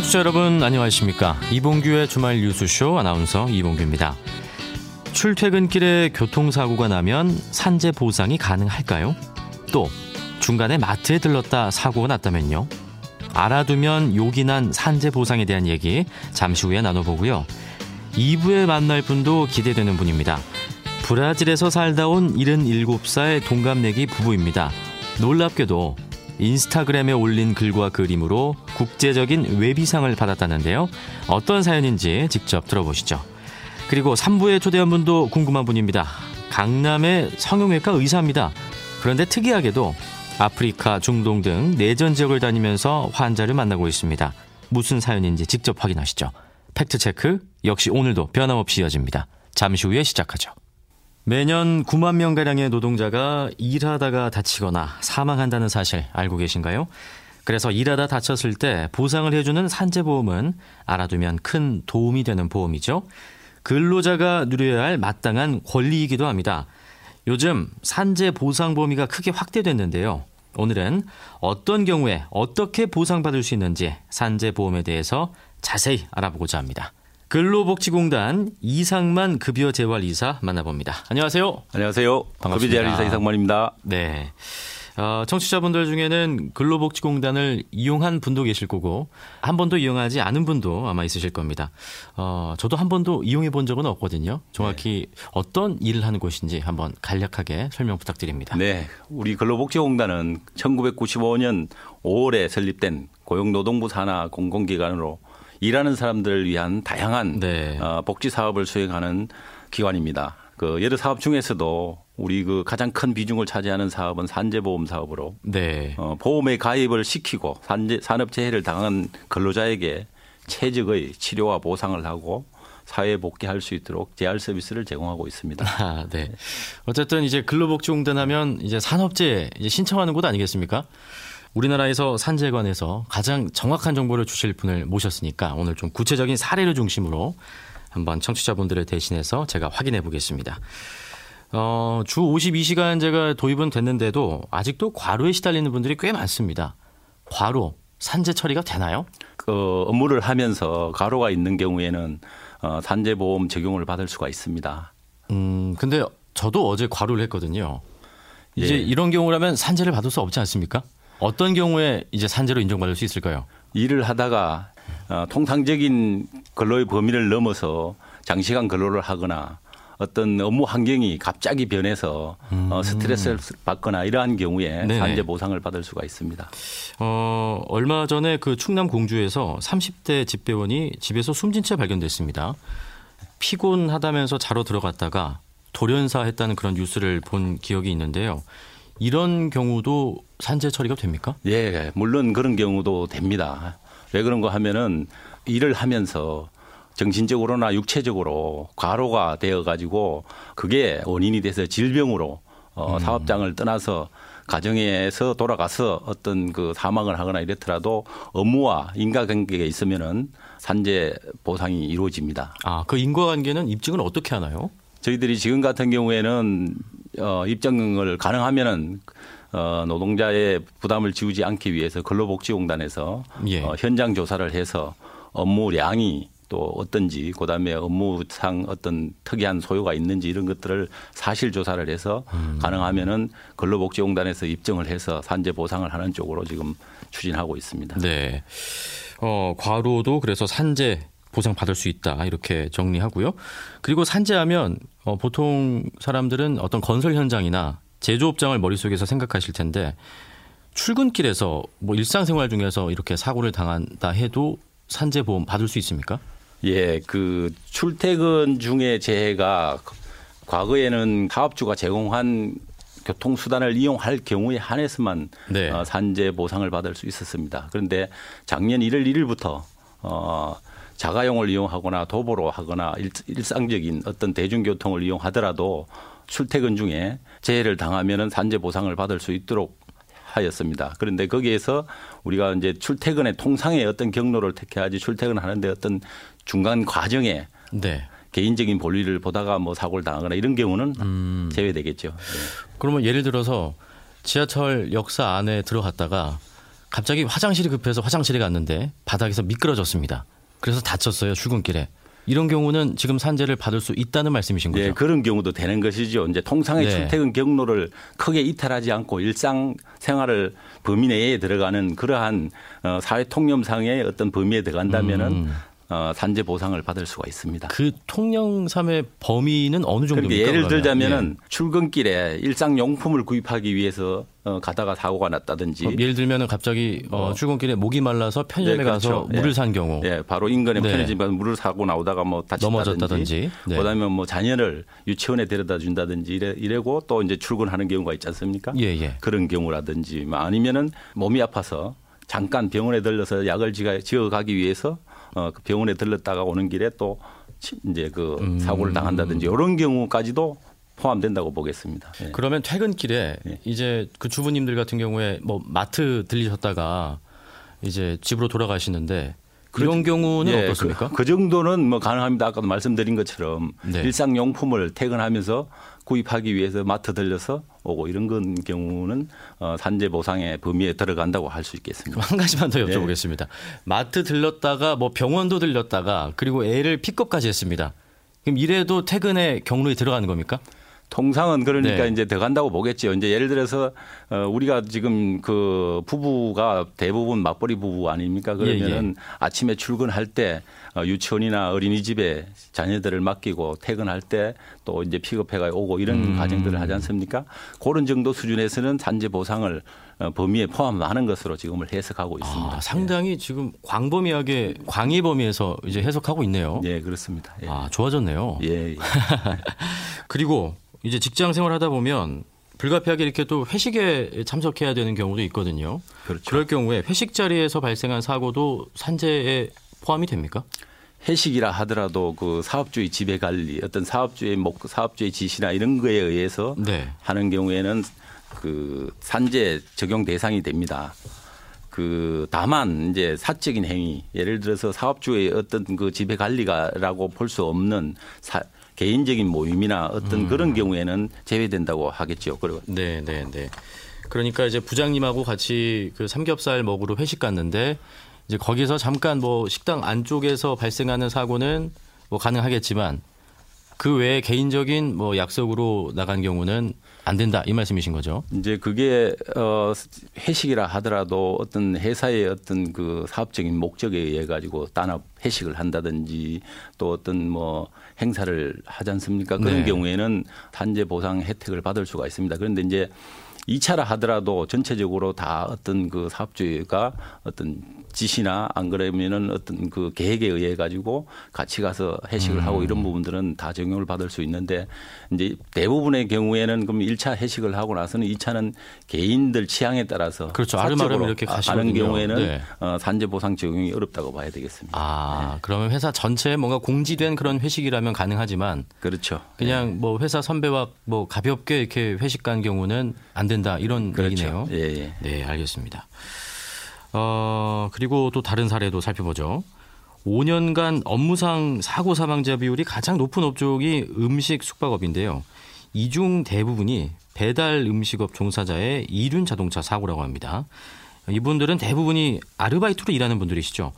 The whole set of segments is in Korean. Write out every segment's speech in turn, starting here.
청취자 여러분 안녕하십니까? 이봉규의 주말 뉴스쇼 아나운서 이봉규입니다. 출퇴근길에 교통사고가 나면 산재 보상이 가능할까요? 또 중간에 마트에 들렀다 사고가 났다면요? 알아두면 난 산재 보상에 대한 얘기 잠시 후에 나눠보고요. 2부에 만날 분도 기대되는 분입니다. 브라질에서 살다 온 77살 동갑내기 부부입니다. 놀랍게도 인스타그램에 올린 글과 그림으로 국제적인 웹이상을 받았다는데요. 어떤 사연인지 직접 들어보시죠. 그리고 3부에 초대한 분도 궁금한 분입니다. 강남의 성형외과 의사입니다. 그런데 특이하게도 아프리카, 중동 등 내전 지역을 다니면서 환자를 만나고 있습니다. 무슨 사연인지 직접 확인하시죠. 팩트체크 역시 오늘도 변함없이 이어집니다. 잠시 후에 시작하죠. 매년 9만 명가량의 노동자가 일하다가 다치거나 사망한다는 사실 알고 계신가요? 그래서 일하다 다쳤을 때 보상을 해주는 산재보험은 알아두면 큰 도움이 되는 보험이죠. 근로자가 누려야 할 마땅한 권리이기도 합니다. 요즘 산재 보상 범위가 크게 확대됐는데요. 오늘은 어떤 경우에 어떻게 보상받을 수 있는지 산재 보험에 대해서 자세히 알아보고자 합니다. 근로복지공단 이상만 급여 재활 이사 만나봅니다. 안녕하세요. 안녕하세요. 반갑습니다. 급여 재활 이사 이상만입니다. 네. 어, 청취자분들 중에는 근로복지공단을 이용한 분도 계실 거고 한 번도 이용하지 않은 분도 아마 있으실 겁니다. 어, 저도 한 번도 이용해 본 적은 없거든요. 정확히 네. 어떤 일을 하는 곳인지 한번 간략하게 설명 부탁드립니다. 네. 우리 근로복지공단은 1995년 5월에 설립된 고용노동부 산하 공공기관으로 일하는 사람들을 위한 다양한 네. 어, 복지 사업을 수행하는 기관입니다. 그 여러 사업 중에서도 우리 그 가장 큰 비중을 차지하는 사업은 산재보험 사업으로 네. 어, 보험에 가입을 시키고 산재, 산업재해를 당한 근로자에게 최적의 치료와 보상을 하고 사회에 복귀할 수 있도록 재활 서비스를 제공하고 있습니다. 아, 네. 어쨌든 이제 근로복지공단 하면 이제 산업재해 이제 신청하는 곳 아니겠습니까? 우리나라에서 산재에 관해서 가장 정확한 정보를 주실 분을 모셨으니까 오늘 좀 구체적인 사례를 중심으로 한번 청취자분들을 대신해서 제가 확인해 보겠습니다. 어, 주 52시간제가 도입은 됐는데도 아직도 과로에 시달리는 분들이 꽤 많습니다. 과로, 산재 처리가 되나요? 그 업무를 하면서 과로가 있는 경우에는 어, 산재보험 적용을 받을 수가 있습니다. 음, 근데 저도 어제 과로를 했거든요. 이제 예. 이런 경우라면 산재를 받을 수 없지 않습니까? 어떤 경우에 이제 산재로 인정받을 수 있을까요? 일을 하다가 어, 통상적인 근로의 범위를 넘어서 장시간 근로를 하거나 어떤 업무 환경이 갑자기 변해서 어, 음. 어, 스트레스를 받거나 이러한 경우에 네네. 산재 보상을 받을 수가 있습니다. 어, 얼마 전에 그 충남 공주에서 30대 집배원이 집에서 숨진 채 발견됐습니다. 피곤하다면서 자러 들어갔다가 돌연사했다는 그런 뉴스를 본 기억이 있는데요. 이런 경우도 산재 처리가 됩니까? 예, 물론 그런 경우도 됩니다. 왜 그런 거 하면은 일을 하면서 정신적으로나 육체적으로 과로가 되어 가지고 그게 원인이 돼서 질병으로 어, 음. 사업장을 떠나서 가정에서 돌아가서 어떤 그 사망을 하거나 이랬더라도 업무와 인과관계가 있으면은 산재 보상이 이루어집니다. 아, 그 인과관계는 입증을 어떻게 하나요? 저희들이 지금 같은 경우에는 어, 입증을 가능하면은 어, 노동자의 부담을 지우지 않기 위해서 근로복지공단에서 예. 어, 현장 조사를 해서 업무량이 또 어떤지 그다음에 업무상 어떤 특이한 소요가 있는지 이런 것들을 사실 조사를 해서 음. 가능하면은 근로복지공단에서 입증을 해서 산재 보상을 하는 쪽으로 지금 추진하고 있습니다. 네. 어, 과로도 그래서 산재 보상 받을 수 있다 이렇게 정리하고요. 그리고 산재하면 어, 보통 사람들은 어떤 건설 현장이나 제조업장을 머릿속에서 생각하실 텐데 출근길에서 뭐 일상생활 중에서 이렇게 사고를 당한다 해도 산재 보험 받을 수 있습니까? 예, 그 출퇴근 중에 재해가 과거에는 사업주가 제공한 교통수단을 이용할 경우에 한해서만 네. 어, 산재 보상을 받을 수 있었습니다. 그런데 작년 1월 1일부터 어, 자가용을 이용하거나 도보로 하거나 일, 상적인 어떤 대중교통을 이용하더라도 출퇴근 중에 재해를 당하면은 산재 보상을 받을 수 있도록 하였습니다. 그런데 거기에서 우리가 이제 출퇴근의 통상의 어떤 경로를 택해야지 출퇴근하는데 어떤 중간 과정에 네. 개인적인 볼일을 보다가 뭐 사고를 당하거나 이런 경우는 음. 제외되겠죠. 네. 그러면 예를 들어서 지하철 역사 안에 들어갔다가 갑자기 화장실이 급해서 화장실에 갔는데 바닥에서 미끄러졌습니다. 그래서 다쳤어요 출근길에. 이런 경우는 지금 산재를 받을 수 있다는 말씀이신 거죠? 네, 그런 경우도 되는 것이죠. 이제 통상의 네. 출퇴근 경로를 크게 이탈하지 않고 일상 생활을 범위 내에 들어가는 그러한 어, 사회 통념상의 어떤 범위에 들어간다면은 음. 어, 산재 보상을 받을 수가 있습니다. 그 통영삼의 범위는 어느 정도입니까? 그러니까 예를 들자면은 예. 출근길에 일상 용품을 구입하기 위해서 어, 가다가 사고가 났다든지 어, 예를 들면은 갑자기 어, 어, 출근길에 목이 말라서 편의점에 네, 그렇죠. 가서 물을 예. 산 경우 예, 바로 인근의 네. 편의점에 가서 물을 사고 나오다가 뭐 넘어졌다든지 네. 그다음에 뭐 자녀를 유치원에 데려다 준다든지 이래, 이래고 또 이제 출근하는 경우가 있지 않습니까? 예, 예. 그런 경우라든지 뭐 아니면은 몸이 아파서 잠깐 병원에 들러서 약을 지어 가기 위해서 어, 그 병원에 들렀다가 오는 길에 또 이제 그 음. 사고를 당한다든지 이런 경우까지도 포함된다고 보겠습니다. 예. 그러면 퇴근길에 예. 이제 그 주부님들 같은 경우에 뭐 마트 들리셨다가 이제 집으로 돌아가시는데 그런 경우는 예, 어떻습니까? 그, 그, 정도는 뭐 가능합니다. 아까도 말씀드린 것처럼 네. 일상 용품을 퇴근하면서 구입하기 위해서 마트 들려서 오고 이런 건 경우는 어, 산재 보상의 범위에 들어간다고 할 수 있겠습니다. 한 가지만 더 네. 여쭤보겠습니다. 네. 마트 들렀다가 뭐 병원도 들렸다가 그리고 애를 픽업까지 했습니다. 그럼 이래도 퇴근의 경로에 들어가는 겁니까? 통상은 그러니까 네. 이제 들어간다고 보겠죠. 이제 예를 들어서 어 우리가 지금 그 부부가 대부분 맞벌이 부부 아닙니까? 그러면은 예, 예. 아침에 출근할 때 어, 유치원이나 어린이집에 자녀들을 맡기고 퇴근할 때 또 이제 픽업해가 오고 이런 음. 과정들을 하지 않습니까? 그런 정도 수준에서는 산재 보상을 어, 범위에 포함하는 것으로 지금을 해석하고 있습니다. 아, 상당히 예. 지금 광범위하게 광의 범위에서 이제 해석하고 있네요. 예, 그렇습니다. 예. 아, 좋아졌네요. 예. 예. 그리고 이제 직장 생활하다 보면 불가피하게 이렇게 또 회식에 참석해야 되는 경우도 있거든요. 그렇죠. 그럴 경우에 회식 자리에서 발생한 사고도 산재에 포함이 됩니까? 회식이라 하더라도 그 사업주의 지배 관리 어떤 사업주의 목 사업주의 지시나 이런 거에 의해서 네. 하는 경우에는 그 산재 적용 대상이 됩니다. 그 다만 이제 사적인 행위 예를 들어서 사업주의 어떤 그 지배 관리가라고 볼 수 없는 사, 개인적인 모임이나 어떤 음. 그런 경우에는 제외된다고 하겠죠. 그리고 네, 네, 네. 그러니까 이제 부장님하고 같이 그 삼겹살 먹으러 회식 갔는데 이제 거기서 잠깐 뭐 식당 안쪽에서 발생하는 사고는 뭐 가능하겠지만 그 외에 개인적인 뭐 약속으로 나간 경우는 안 된다 이 말씀이신 거죠. 이제 그게 어 회식이라 하더라도 어떤 회사의 어떤 그 사업적인 목적에 의해 가지고 단합 회식을 한다든지 또 어떤 뭐 행사를 하지 않습니까? 그런 네. 경우에는 단제 보상 혜택을 받을 수가 있습니다. 그런데 이제 2차라 하더라도 전체적으로 다 어떤 그 사업주의가 어떤 지시나 안 그러면은 어떤 그 계획에 의해 가지고 같이 가서 회식을 음. 하고 이런 부분들은 다 적용을 받을 수 있는데 이제 대부분의 경우에는 그럼 1차 회식을 하고 나서는 2차는 개인들 취향에 따라서 그렇죠. 아름아름 이렇게 가시는 경우에는 네. 어, 산재 보상 적용이 어렵다고 봐야 되겠습니다. 아, 네. 그러면 회사 전체에 뭔가 공지된 그런 회식이라면 가능하지만 그렇죠. 그냥 네. 뭐 회사 선배와 뭐 가볍게 이렇게 회식 간 경우는 안 된다 이런 그렇죠. 얘기네요. 예, 예. 네, 알겠습니다. 어, 그리고 또 다른 사례도 살펴보죠. 5년간 업무상 사고 사망자 비율이 가장 높은 업종이 음식 숙박업인데요. 이 중 대부분이 배달 음식업 종사자의 이륜 자동차 사고라고 합니다. 이분들은 대부분이 아르바이트로 일하는 분들이시죠.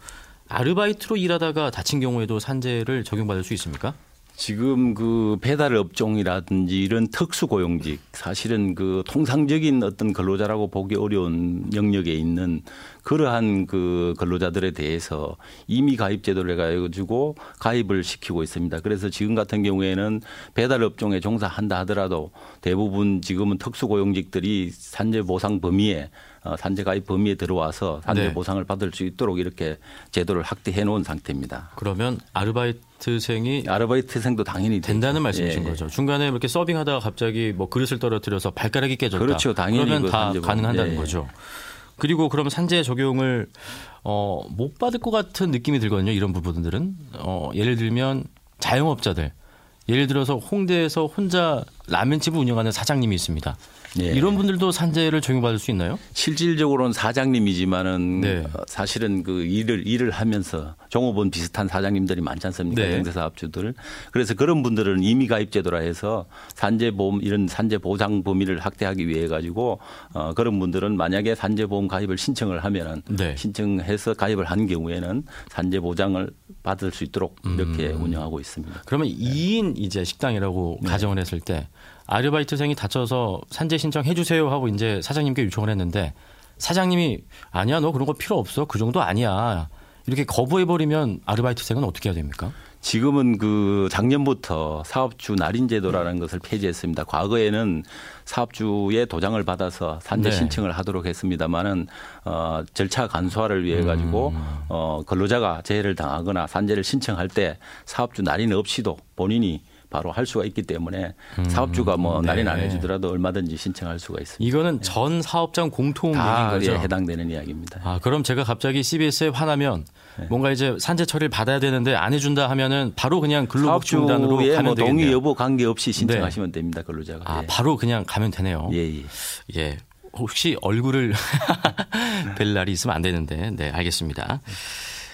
아르바이트로 일하다가 다친 경우에도 산재를 적용받을 수 있습니까? 지금 그 배달 업종이라든지 이런 특수 고용직 사실은 그 통상적인 어떤 근로자라고 보기 어려운 영역에 있는 그러한 그 근로자들에 대해서 이미 가입 제도를 해가지고 가입을 시키고 있습니다. 그래서 지금 같은 경우에는 배달 업종에 종사한다 하더라도 대부분 지금은 특수 고용직들이 산재 보상 범위에 어, 산재 가입 범위에 들어와서 산재 네. 보상을 받을 수 있도록 이렇게 제도를 확대해 놓은 상태입니다. 그러면 아르바이트생이 아르바이트생도 당연히 된다는 되죠. 말씀이신 예. 거죠. 중간에 이렇게 서빙하다가 갑자기 뭐 그릇을 떨어뜨려서 발가락이 깨졌다. 그렇죠. 당연히 그러면 다 가능한다는 예. 거죠. 그리고 그러면 산재 적용을 어, 못 받을 것 같은 느낌이 들거든요. 이런 부분들은 어, 예를 들면 자영업자들 예를 들어서 홍대에서 혼자 라면집을 운영하는 사장님이 있습니다. 예. 이런 분들도 산재를 적용받을 수 있나요? 실질적으로는 사장님이지만은 네. 어, 사실은 그 일을 일을 하면서 종업원 비슷한 사장님들이 많지 않습니까? 네. 영세사업주들. 그래서 그런 분들은 이미 가입제도라 해서 산재보험 이런 산재 보장 범위를 확대하기 위해 가지고 어, 그런 분들은 만약에 산재보험 가입을 신청을 하면은 네. 신청해서 가입을 한 경우에는 산재 보장을 받을 수 있도록 이렇게 음. 운영하고 있습니다. 그러면 네. 2인 이제 식당이라고 네. 가정을 했을 때 아르바이트생이 다쳐서 산재 신청해 주세요 하고 이제 사장님께 요청을 했는데 사장님이 아니야 너 그런 거 필요 없어 그 정도 아니야 이렇게 거부해 버리면 아르바이트생은 어떻게 해야 됩니까? 지금은 그 작년부터 사업주 날인 제도라는 것을 폐지했습니다. 과거에는 사업주의 도장을 받아서 산재 네. 신청을 하도록 했습니다만은 어 절차 간소화를 위해 가지고 음. 어 근로자가 재해를 당하거나 산재를 신청할 때 사업주 날인 없이도 본인이 바로 할 수가 있기 때문에 음. 사업주가 뭐 네. 날인 안 해주더라도 얼마든지 신청할 수가 있습니다. 이거는 네. 전 사업장 공통 다 거죠? 예, 해당되는 이야기입니다. 아 그럼 제가 갑자기 CBS에 화나면 네. 뭔가 이제 산재 처리를 받아야 되는데 안 해준다 하면은 바로 그냥 근로복 중단으로 가면 뭐 동의 여부 관계 없이 신청하시면 네. 됩니다 근로자가. 아 예. 바로 그냥 가면 되네요. 예. 예. 예. 혹시 얼굴을 뵐 날이 있으면 안 되는데 네 알겠습니다.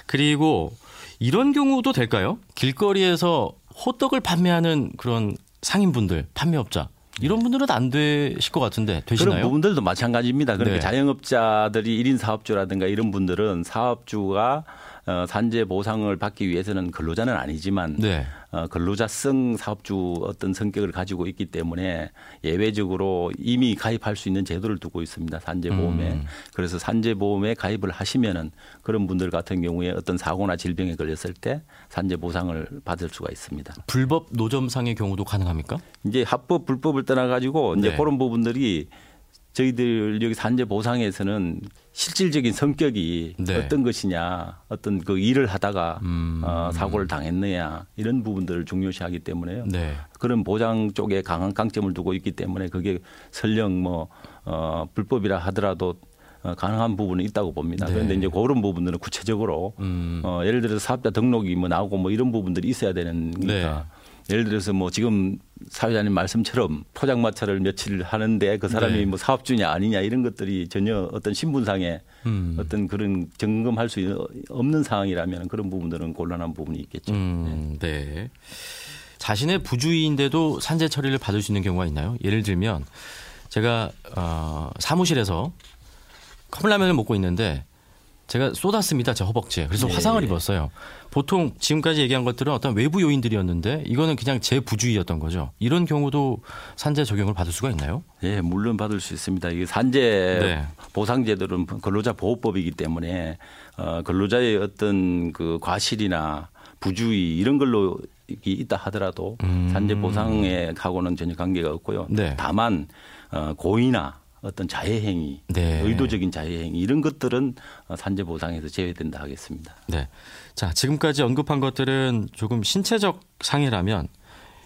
그리고 이런 경우도 될까요? 길거리에서 호떡을 판매하는 그런 상인분들, 판매업자 이런 분들은 안 되실 것 같은데 되시나요? 그런 부분들도 마찬가지입니다. 그러니까 네. 자영업자들이 1인 사업주라든가 이런 분들은 사업주가 어, 산재 보상을 받기 위해서는 근로자는 아니지만 네. 어, 근로자성 사업주 어떤 성격을 가지고 있기 때문에 예외적으로 이미 가입할 수 있는 제도를 두고 있습니다. 산재보험에. 음. 그래서 산재보험에 가입을 하시면은 그런 분들 같은 경우에 어떤 사고나 질병에 걸렸을 때 산재 보상을 받을 수가 있습니다. 불법 노점상의 경우도 가능합니까? 이제 합법 불법을 떠나 가지고 이제 네. 그런 부분들이 저희들 여기 산재 보상에서는 실질적인 성격이 네. 어떤 것이냐, 어떤 그 일을 하다가 음. 어, 사고를 당했느냐 이런 부분들을 중요시하기 때문에요. 네. 그런 보장 쪽에 강한 강점을 두고 있기 때문에 그게 설령 뭐 어, 불법이라 하더라도 어, 가능한 부분은 있다고 봅니다. 네. 그런데 이제 그런 부분들은 구체적으로 음. 어, 예를 들어서 사업자 등록이 뭐 나오고 뭐 이런 부분들이 있어야 되는 거니까. 네. 예를 들어서 뭐 지금 사회자님 말씀처럼 포장마차를 며칠 하는데 그 사람이 네. 뭐 사업주냐 아니냐 이런 것들이 전혀 어떤 신분상에 음. 어떤 그런 점검할 수 없는 상황이라면 그런 부분들은 곤란한 부분이 있겠죠. 음, 네. 네. 자신의 부주의인데도 산재 처리를 받을 수 있는 경우가 있나요? 예를 들면 제가 어, 사무실에서 컵라면을 먹고 있는데 제가 쏟았습니다. 제 허벅지에. 그래서 네. 화상을 입었어요. 보통 지금까지 얘기한 것들은 어떤 외부 요인들이었는데 이거는 그냥 제 부주의였던 거죠. 이런 경우도 산재 적용을 받을 수가 있나요? 예, 물론 받을 수 있습니다. 이게 산재 네. 보상제도는 근로자 보호법이기 때문에 어, 근로자의 어떤 그 과실이나 부주의 이런 걸로 있다 하더라도 음. 산재 보상에 하고는 전혀 관계가 없고요. 네. 다만 어, 고의나 어떤 자해행위, 네. 의도적인 자해행위 이런 것들은 산재 보상에서 제외된다 하겠습니다. 네. 자, 지금까지 언급한 것들은 조금 신체적 상해라면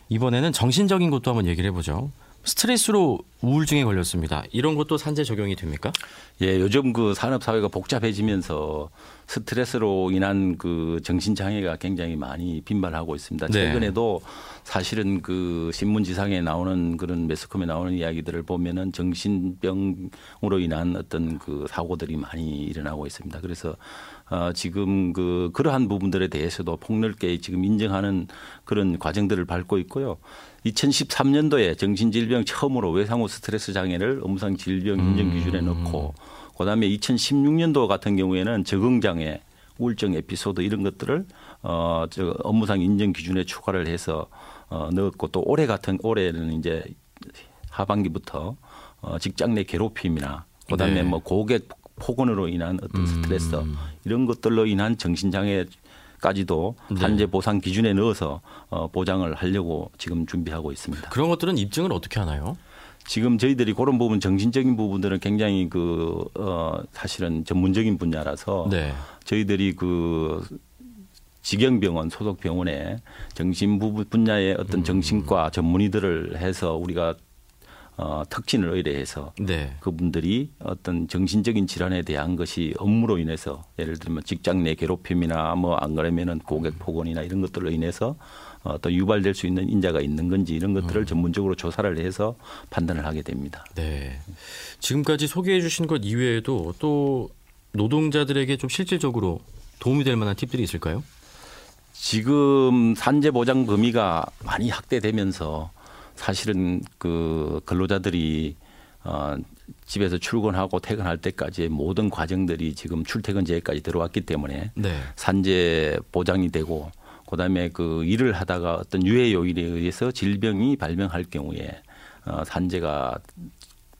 이번에는 정신적인 것도 한번 얘기를 해보죠. 스트레스로 우울증에 걸렸습니다. 이런 것도 산재 적용이 됩니까? 예, 요즘 그 산업 사회가 복잡해지면서 스트레스로 인한 그 정신 장애가 굉장히 많이 빈발하고 있습니다. 네. 최근에도 사실은 그 신문지상에 나오는 그런 매스컴에 나오는 이야기들을 보면은 정신병으로 인한 어떤 그 사고들이 많이 일어나고 있습니다. 그래서 어, 지금 그 그러한 부분들에 대해서도 폭넓게 지금 인정하는 그런 과정들을 밟고 있고요. 2013년도에 정신질병 처음으로 외상후 스트레스 장애를 업무상 질병 인정 기준에 음. 넣고 그다음에 2016년도 같은 경우에는 적응 장애, 우울증 에피소드 이런 것들을 어, 저 업무상 인정 기준에 추가를 해서 어, 넣었고 또 올해 같은 올해는 이제 하반기부터 어, 직장 내 괴롭힘이나 그다음에 네. 뭐 고객 폭언으로 인한 어떤 스트레스 음. 이런 것들로 인한 정신장애 까지도 네. 산재 보상 기준에 넣어서 어, 보장을 하려고 지금 준비하고 있습니다. 그런 것들은 입증을 어떻게 하나요? 지금 저희들이 그런 부분 정신적인 부분들은 굉장히 그 어, 사실은 전문적인 분야라서 네. 저희들이 그 직영병원 소속 병원에 정신 부분 분야의 어떤 음. 정신과 전문의들을 해서 우리가 어, 특진을 의뢰해서 네. 그분들이 어떤 정신적인 질환에 대한 것이 업무로 인해서 예를 들면 직장 내 괴롭힘이나 뭐 안 그러면은 고객 폭언이나 이런 것들로 인해서 어, 또 유발될 수 있는 인자가 있는 건지 이런 것들을 음. 전문적으로 조사를 해서 판단을 하게 됩니다. 네. 지금까지 소개해 주신 것 이외에도 또 노동자들에게 좀 실질적으로 도움이 될 만한 팁들이 있을까요? 지금 산재 보장 범위가 많이 확대되면서 사실은 그 근로자들이 어 집에서 출근하고 퇴근할 때까지의 모든 과정들이 지금 출퇴근제까지 들어왔기 때문에 네. 산재 보장이 되고 그다음에 그 일을 하다가 어떤 유해 요인에 의해서 질병이 발병할 경우에 어 산재가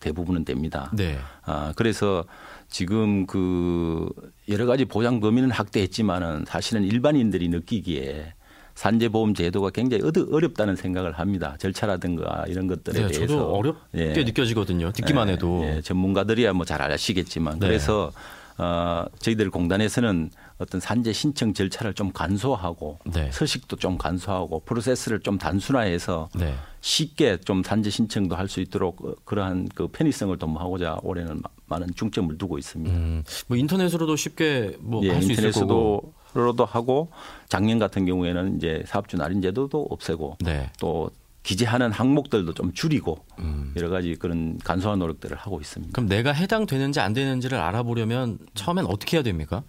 대부분은 됩니다. 네. 아 그래서 지금 그 여러 가지 보장 범위는 확대했지만은 사실은 일반인들이 느끼기에 산재보험 제도가 굉장히 어렵다는 생각을 합니다. 절차라든가 이런 것들에 네, 대해서 저도 어렵게 예. 느껴지거든요. 듣기만 예, 해도 예, 전문가들이야 뭐 잘 아시겠지만 네. 그래서 어, 저희들 공단에서는 어떤 산재 신청 절차를 좀 간소화하고 네. 서식도 좀 간소화하고 프로세스를 좀 단순화해서 네. 쉽게 좀 산재 신청도 할 수 있도록 어, 그러한 그 편의성을 도모하고자 올해는 많은 중점을 두고 있습니다. 음, 뭐 인터넷으로도 쉽게 뭐 할수 예, 있을 거고. 로도 하고 작년 같은 경우에는 이제 사업주 날인 제도도 없애고 네. 또 기재하는 항목들도 좀 줄이고 음. 여러 가지 그런 간소한 노력들을 하고 있습니다. 그럼 내가 해당되는지 안 되는지를 알아보려면 처음엔 어떻게 해야 됩니까?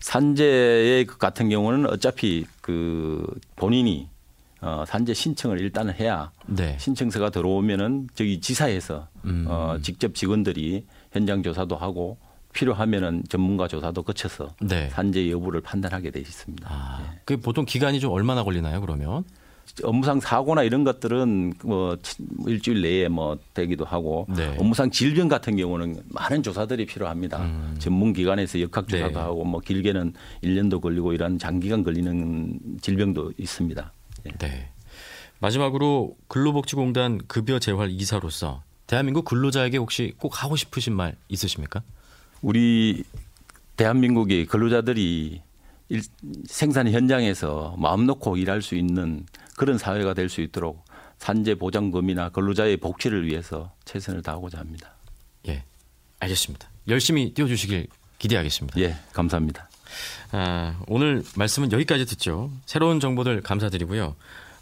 산재 같은 경우는 어차피 그 본인이 어, 산재 신청을 일단은 해야 네. 신청서가 들어오면은 저기 지사에서 음. 어, 직접 직원들이 현장 조사도 하고 필요하면은 전문가 조사도 거쳐서 네. 산재 여부를 판단하게 돼 있습니다. 아, 예. 그 보통 기간이 좀 얼마나 걸리나요? 그러면? 업무상 사고나 이런 것들은 뭐 일주일 내에 뭐 되기도 하고 네. 업무상 질병 같은 경우는 많은 조사들이 필요합니다. 음. 전문 기관에서 역학 조사도 네. 하고 뭐 길게는 1년도 걸리고 이런 장기간 걸리는 질병도 있습니다. 예. 네. 마지막으로 근로복지공단 급여 재활 이사로서 대한민국 근로자에게 혹시 꼭 하고 싶으신 말 있으십니까? 우리 대한민국의 근로자들이 일, 생산 현장에서 마음 놓고 일할 수 있는 그런 사회가 될 수 있도록 산재 보장범위나 근로자의 복지를 위해서 최선을 다하고자 합니다. 예, 알겠습니다. 열심히 뛰어주시길 기대하겠습니다. 예, 감사합니다. 아, 오늘 말씀은 여기까지 듣죠. 새로운 정보들 감사드리고요.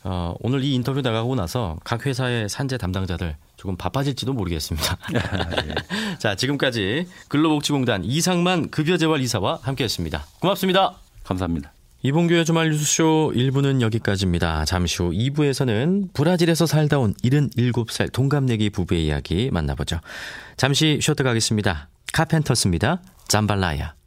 어, 오늘 이 인터뷰 나가고 나서 각 회사의 산재 담당자들 조금 바빠질지도 모르겠습니다. 예. 자, 지금까지 근로복지공단 이상만 급여재활 이사와 함께했습니다. 고맙습니다. 감사합니다. 이봉규의 주말 뉴스쇼 1부는 여기까지입니다. 잠시 후 2부에서는 브라질에서 살다 온 77살 동갑내기 부부의 이야기 만나보죠. 잠시 쉬었다 가겠습니다. 카펜터스입니다. 잠발라야.